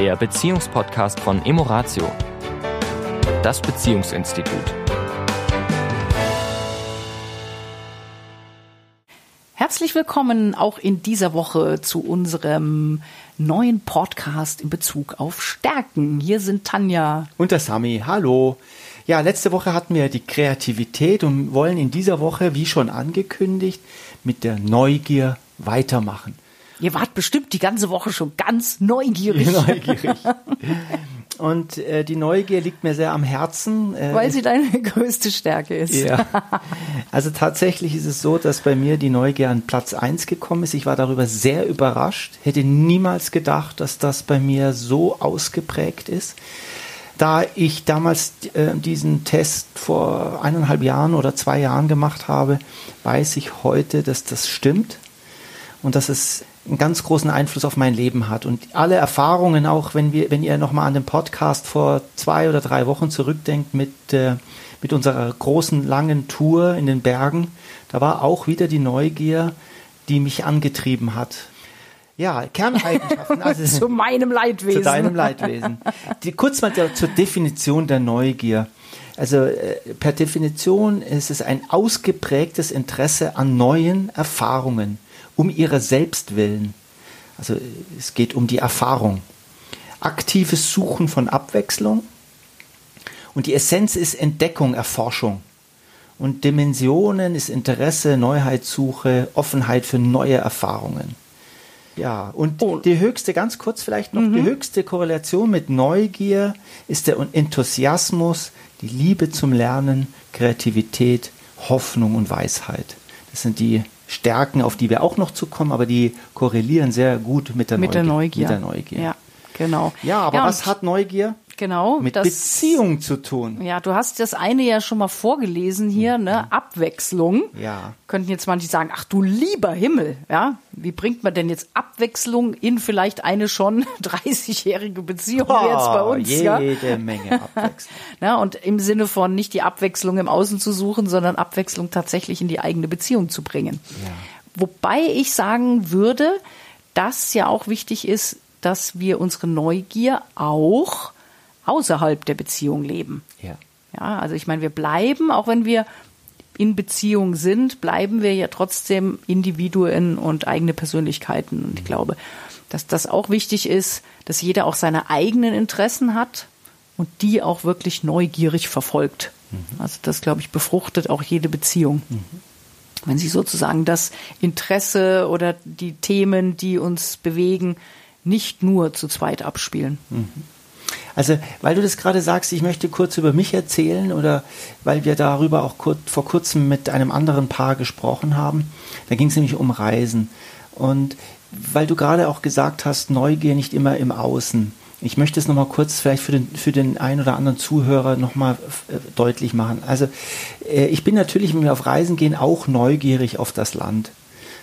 der Beziehungspodcast von Emoratio, das Beziehungsinstitut. Herzlich willkommen auch in dieser Woche zu unserem neuen Podcast in Bezug auf Stärken. Hier sind Tanja und der Sami. Hallo. Ja, letzte Woche hatten wir die Kreativität und wollen in dieser Woche, wie schon angekündigt, mit der Neugier weitermachen. Ihr wart bestimmt die ganze Woche schon ganz neugierig. Neugierig. Und äh, die Neugier liegt mir sehr am Herzen. Äh, Weil sie deine größte Stärke ist. Ja. Also tatsächlich ist es so, dass bei mir die Neugier an Platz eins gekommen ist. Ich war darüber sehr überrascht. Hätte niemals gedacht, dass das bei mir so ausgeprägt ist. Da ich damals äh, diesen Test vor eineinhalb Jahren oder zwei Jahren gemacht habe, weiß ich heute, dass das stimmt und dass es einen ganz großen Einfluss auf mein Leben hat. Und alle Erfahrungen, auch wenn wir, wenn ihr nochmal an den Podcast vor zwei oder drei Wochen zurückdenkt mit, äh, mit unserer großen, langen Tour in den Bergen, da war auch wieder die Neugier, die mich angetrieben hat. Ja, Kerneigenschaften. Also zu meinem Leidwesen. Zu deinem Leidwesen. Die, kurz mal zur Definition der Neugier. Also äh, per Definition ist es ein ausgeprägtes Interesse an neuen Erfahrungen um ihre selbst willen. Also es geht um die Erfahrung. Aktives Suchen von Abwechslung. Und die Essenz ist Entdeckung, Erforschung. Und Dimensionen ist Interesse, Neuheitssuche, Offenheit für neue Erfahrungen. Ja, und oh. die höchste, ganz kurz vielleicht noch, mhm. die höchste Korrelation mit Neugier ist der Enthusiasmus, die Liebe zum Lernen, Kreativität, Hoffnung und Weisheit. Das sind die Stärken, auf die wir auch noch zukommen, aber die korrelieren sehr gut mit der mit Neugier. Der Neugier. Mit der Neugier. Ja, genau. Ja, aber ja, was hat Neugier? Genau. Mit das, Beziehung zu tun. Ja, du hast das eine ja schon mal vorgelesen hier, ne? Mhm. Abwechslung. Ja. Könnten jetzt manche sagen, ach du lieber Himmel, ja? Wie bringt man denn jetzt Abwechslung in vielleicht eine schon 30-jährige Beziehung oh, jetzt bei uns? Jede ja? Menge Abwechslung. ja, und im Sinne von nicht die Abwechslung im Außen zu suchen, sondern Abwechslung tatsächlich in die eigene Beziehung zu bringen. Ja. Wobei ich sagen würde, dass ja auch wichtig ist, dass wir unsere Neugier auch außerhalb der Beziehung leben. Ja. Ja, also ich meine, wir bleiben, auch wenn wir in Beziehung sind, bleiben wir ja trotzdem Individuen und eigene Persönlichkeiten. Und ich glaube, dass das auch wichtig ist, dass jeder auch seine eigenen Interessen hat und die auch wirklich neugierig verfolgt. Mhm. Also das, glaube ich, befruchtet auch jede Beziehung. Mhm. Wenn sich sozusagen das Interesse oder die Themen, die uns bewegen, nicht nur zu zweit abspielen. Mhm. Also, weil du das gerade sagst, ich möchte kurz über mich erzählen oder weil wir darüber auch kurz, vor kurzem mit einem anderen Paar gesprochen haben. Da ging es nämlich um Reisen. Und weil du gerade auch gesagt hast, Neugier nicht immer im Außen. Ich möchte es nochmal kurz vielleicht für den, für den einen oder anderen Zuhörer nochmal äh, deutlich machen. Also äh, ich bin natürlich, wenn wir auf Reisen gehen, auch neugierig auf das Land.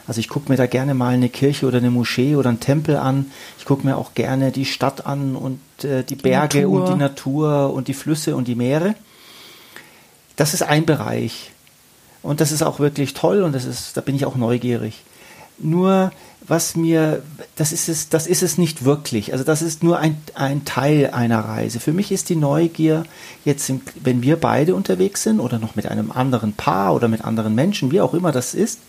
Also ich gucke mir da gerne mal eine Kirche oder eine Moschee oder einen Tempel an. Ich gucke mir auch gerne die Stadt an und äh, die Berge die und die Natur und die Flüsse und die Meere. Das ist ein Bereich. Und das ist auch wirklich toll und das ist, da bin ich auch neugierig. Nur was mir, das ist es, das ist es nicht wirklich. Also das ist nur ein, ein Teil einer Reise. Für mich ist die Neugier jetzt, wenn wir beide unterwegs sind oder noch mit einem anderen Paar oder mit anderen Menschen, wie auch immer das ist,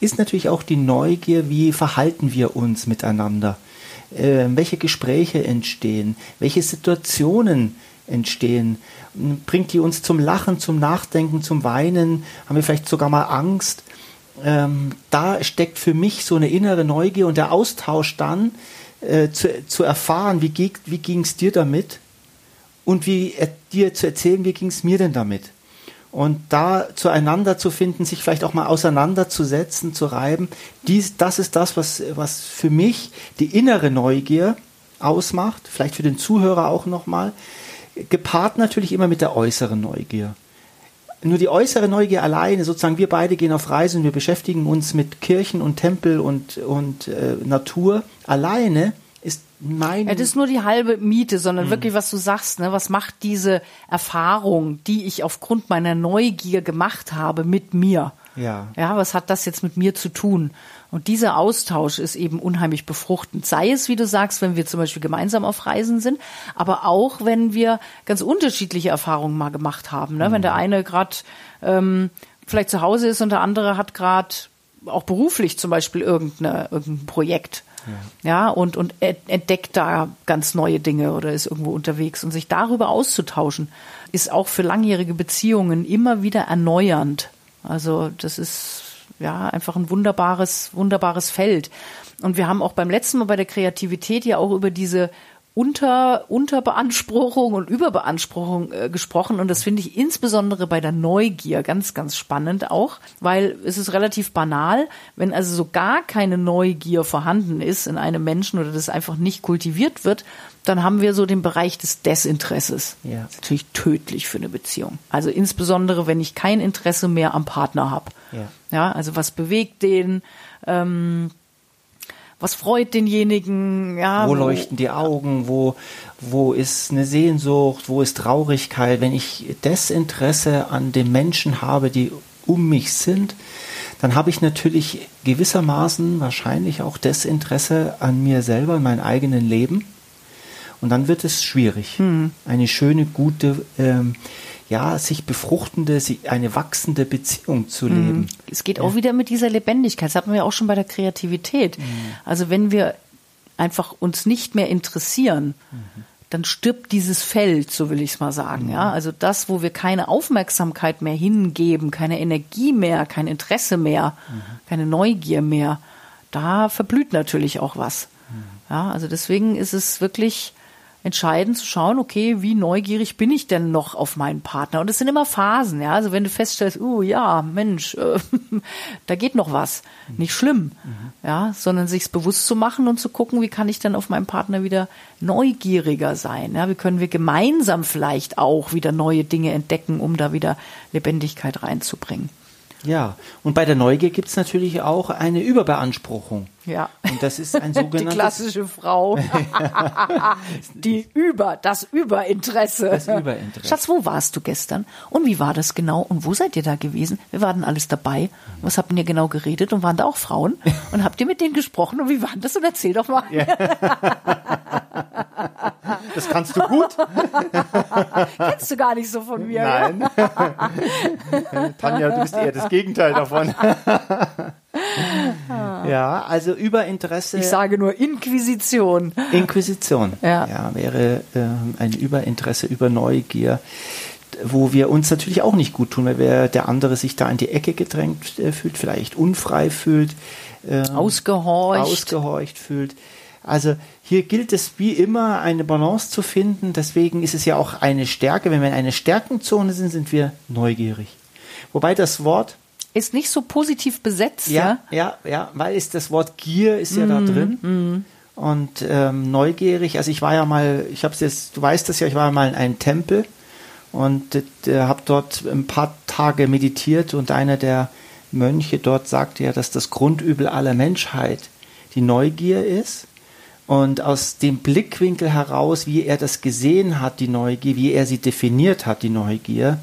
ist natürlich auch die Neugier, wie verhalten wir uns miteinander, äh, welche Gespräche entstehen, welche Situationen entstehen, bringt die uns zum Lachen, zum Nachdenken, zum Weinen, haben wir vielleicht sogar mal Angst. Ähm, da steckt für mich so eine innere Neugier und der Austausch dann äh, zu, zu erfahren, wie, wie ging es dir damit? Und wie äh, dir zu erzählen, wie ging es mir denn damit und da zueinander zu finden, sich vielleicht auch mal auseinanderzusetzen, zu reiben, dies, das ist das, was, was für mich die innere Neugier ausmacht, vielleicht für den Zuhörer auch nochmal, gepaart natürlich immer mit der äußeren Neugier. Nur die äußere Neugier alleine, sozusagen wir beide gehen auf Reisen und wir beschäftigen uns mit Kirchen und Tempel und, und äh, Natur alleine, ist mein. Ja, das ist nur die halbe Miete, sondern mhm. wirklich, was du sagst, ne? Was macht diese Erfahrung, die ich aufgrund meiner Neugier gemacht habe mit mir? Ja. Ja, was hat das jetzt mit mir zu tun? Und dieser Austausch ist eben unheimlich befruchtend. Sei es, wie du sagst, wenn wir zum Beispiel gemeinsam auf Reisen sind, aber auch, wenn wir ganz unterschiedliche Erfahrungen mal gemacht haben. Ne? Mhm. Wenn der eine gerade ähm, vielleicht zu Hause ist und der andere hat gerade auch beruflich zum Beispiel irgendeine, irgendein Projekt. Ja. ja, und, und entdeckt da ganz neue Dinge oder ist irgendwo unterwegs und sich darüber auszutauschen, ist auch für langjährige Beziehungen immer wieder erneuernd. Also das ist ja einfach ein wunderbares, wunderbares Feld. Und wir haben auch beim letzten Mal bei der Kreativität ja auch über diese unter, Unterbeanspruchung und Überbeanspruchung äh, gesprochen. Und das finde ich insbesondere bei der Neugier ganz, ganz spannend auch, weil es ist relativ banal, wenn also so gar keine Neugier vorhanden ist in einem Menschen oder das einfach nicht kultiviert wird, dann haben wir so den Bereich des Desinteresses. Ja. Das ist natürlich tödlich für eine Beziehung. Also insbesondere, wenn ich kein Interesse mehr am Partner habe. Ja. ja, also was bewegt den? Ähm, was freut denjenigen, ja. Wo leuchten die Augen, wo, wo ist eine Sehnsucht, wo ist Traurigkeit. Wenn ich Desinteresse an den Menschen habe, die um mich sind, dann habe ich natürlich gewissermaßen wahrscheinlich auch Desinteresse an mir selber, an meinem eigenen Leben. Und dann wird es schwierig, hm. eine schöne, gute ähm, ja, sich befruchtende, eine wachsende Beziehung zu mhm. leben. Es geht auch wieder mit dieser Lebendigkeit. Das hatten wir auch schon bei der Kreativität. Mhm. Also wenn wir einfach uns nicht mehr interessieren, mhm. dann stirbt dieses Feld, so will ich es mal sagen. Mhm. Ja, also das, wo wir keine Aufmerksamkeit mehr hingeben, keine Energie mehr, kein Interesse mehr, mhm. keine Neugier mehr, da verblüht natürlich auch was. Mhm. Ja, also deswegen ist es wirklich entscheiden zu schauen, okay, wie neugierig bin ich denn noch auf meinen Partner? Und es sind immer Phasen, ja. Also wenn du feststellst, oh ja, Mensch, äh, da geht noch was, nicht schlimm, mhm. ja, sondern sich's bewusst zu machen und zu gucken, wie kann ich denn auf meinen Partner wieder neugieriger sein? Ja, wie können wir gemeinsam vielleicht auch wieder neue Dinge entdecken, um da wieder Lebendigkeit reinzubringen? Ja, und bei der Neugier gibt es natürlich auch eine Überbeanspruchung. Ja. Und das ist ein sogenanntes. Die klassische Frau. Die Über, das Überinteresse. Das Überinteresse. Schatz, wo warst du gestern? Und wie war das genau? Und wo seid ihr da gewesen? Wir waren alles dabei. Was habt ihr genau geredet? Und waren da auch Frauen? Und habt ihr mit denen gesprochen? Und wie war das? Und erzähl doch mal. Ja. Das kannst du gut. Kennst du gar nicht so von mir. Nein. Tanja, du bist eher das Gegenteil davon. ja, also Überinteresse. Ich sage nur Inquisition. Inquisition. Ja, ja wäre äh, ein Überinteresse, über Neugier wo wir uns natürlich auch nicht gut tun, weil der andere sich da in die Ecke gedrängt äh, fühlt, vielleicht unfrei fühlt, äh, ausgehorcht. ausgehorcht fühlt. Also hier gilt es wie immer eine Balance zu finden. Deswegen ist es ja auch eine Stärke. Wenn wir in einer Stärkenzone sind, sind wir neugierig. Wobei das Wort ist nicht so positiv besetzt. Ja, ja, ja, ja weil ist das Wort Gier ist ja mm, da drin. Mm. Und ähm, neugierig, also ich war ja mal, ich habe es jetzt, du weißt das ja, ich war mal in einem Tempel und äh, habe dort ein paar Tage meditiert und einer der Mönche dort sagte ja, dass das Grundübel aller Menschheit die Neugier ist. Und aus dem Blickwinkel heraus, wie er das gesehen hat, die Neugier, wie er sie definiert hat, die Neugier,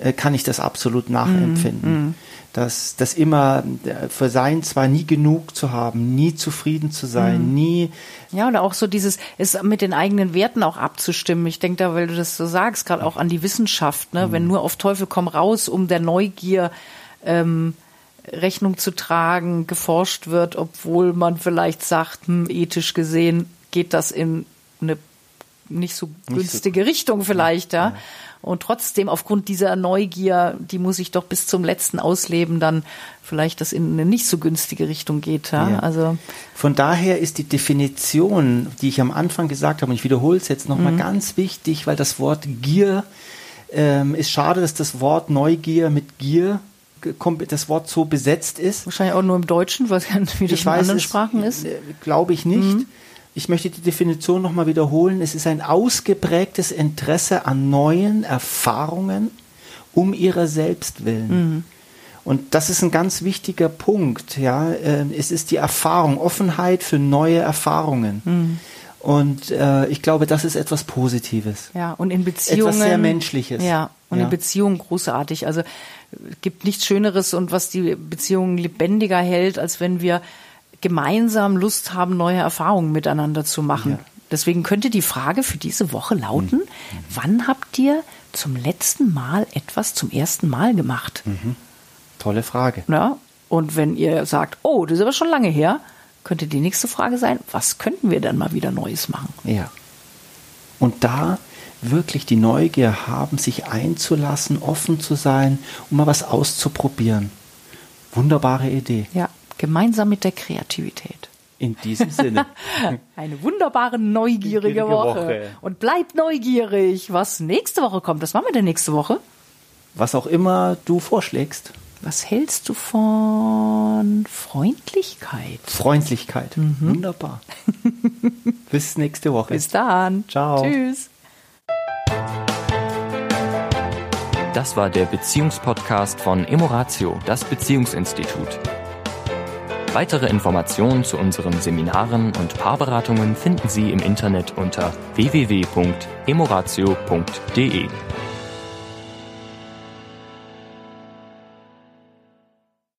äh, kann ich das absolut nachempfinden. Mm, Dass das immer äh, für sein zwar nie genug zu haben, nie zufrieden zu sein, mm. nie. Ja, und auch so dieses, es mit den eigenen Werten auch abzustimmen. Ich denke da, weil du das so sagst, gerade auch an die Wissenschaft, ne? Mm. wenn nur auf Teufel komm raus, um der Neugier ähm, Rechnung zu tragen, geforscht wird, obwohl man vielleicht sagt, hm, ethisch gesehen geht das in eine nicht so günstige Richtung vielleicht, ja. ja. Und trotzdem aufgrund dieser Neugier, die muss ich doch bis zum letzten ausleben, dann vielleicht das in eine nicht so günstige Richtung geht. Ja? ja. Also von daher ist die Definition, die ich am Anfang gesagt habe, und ich wiederhole es jetzt nochmal mhm. ganz wichtig, weil das Wort Gier ähm, ist schade, dass das Wort Neugier mit Gier das Wort so besetzt ist. Wahrscheinlich auch nur im Deutschen, weil es ja wie das ich in weiß, anderen Sprachen ist. Äh, glaube ich nicht. Mhm. Ich möchte die Definition nochmal wiederholen. Es ist ein ausgeprägtes Interesse an neuen Erfahrungen um ihrer selbst willen. Mhm. Und das ist ein ganz wichtiger Punkt. Ja, äh, es ist die Erfahrung, Offenheit für neue Erfahrungen. Mhm. Und äh, ich glaube, das ist etwas Positives. Ja, und in Beziehungen. Etwas sehr Menschliches. Ja, und Ja. in Beziehungen großartig. Also es gibt nichts Schöneres und was die Beziehungen lebendiger hält, als wenn wir gemeinsam Lust haben, neue Erfahrungen miteinander zu machen. Ja. Deswegen könnte die Frage für diese Woche lauten, wann habt ihr zum letzten Mal etwas zum ersten Mal gemacht? Tolle Frage. Ja? Und wenn ihr sagt, oh, das ist aber schon lange her, könnte die nächste Frage sein, was könnten wir denn mal wieder Neues machen? Ja. Und da wirklich die Neugier haben, sich einzulassen, offen zu sein, um mal was auszuprobieren. Wunderbare Idee. Ja, gemeinsam mit der Kreativität. In diesem Sinne. Eine wunderbare, neugierige Woche. Woche. Und bleibt neugierig, was nächste Woche kommt. Was machen wir denn nächste Woche? Was auch immer du vorschlägst. Was hältst du von Freundlichkeit? Freundlichkeit. Wunderbar. Bis nächste Woche. Bis dann. Ciao. Tschüss. Das war der Beziehungspodcast von Emoratio, das Beziehungsinstitut. Weitere Informationen zu unseren Seminaren und Paarberatungen finden Sie im Internet unter www.emoratio.de.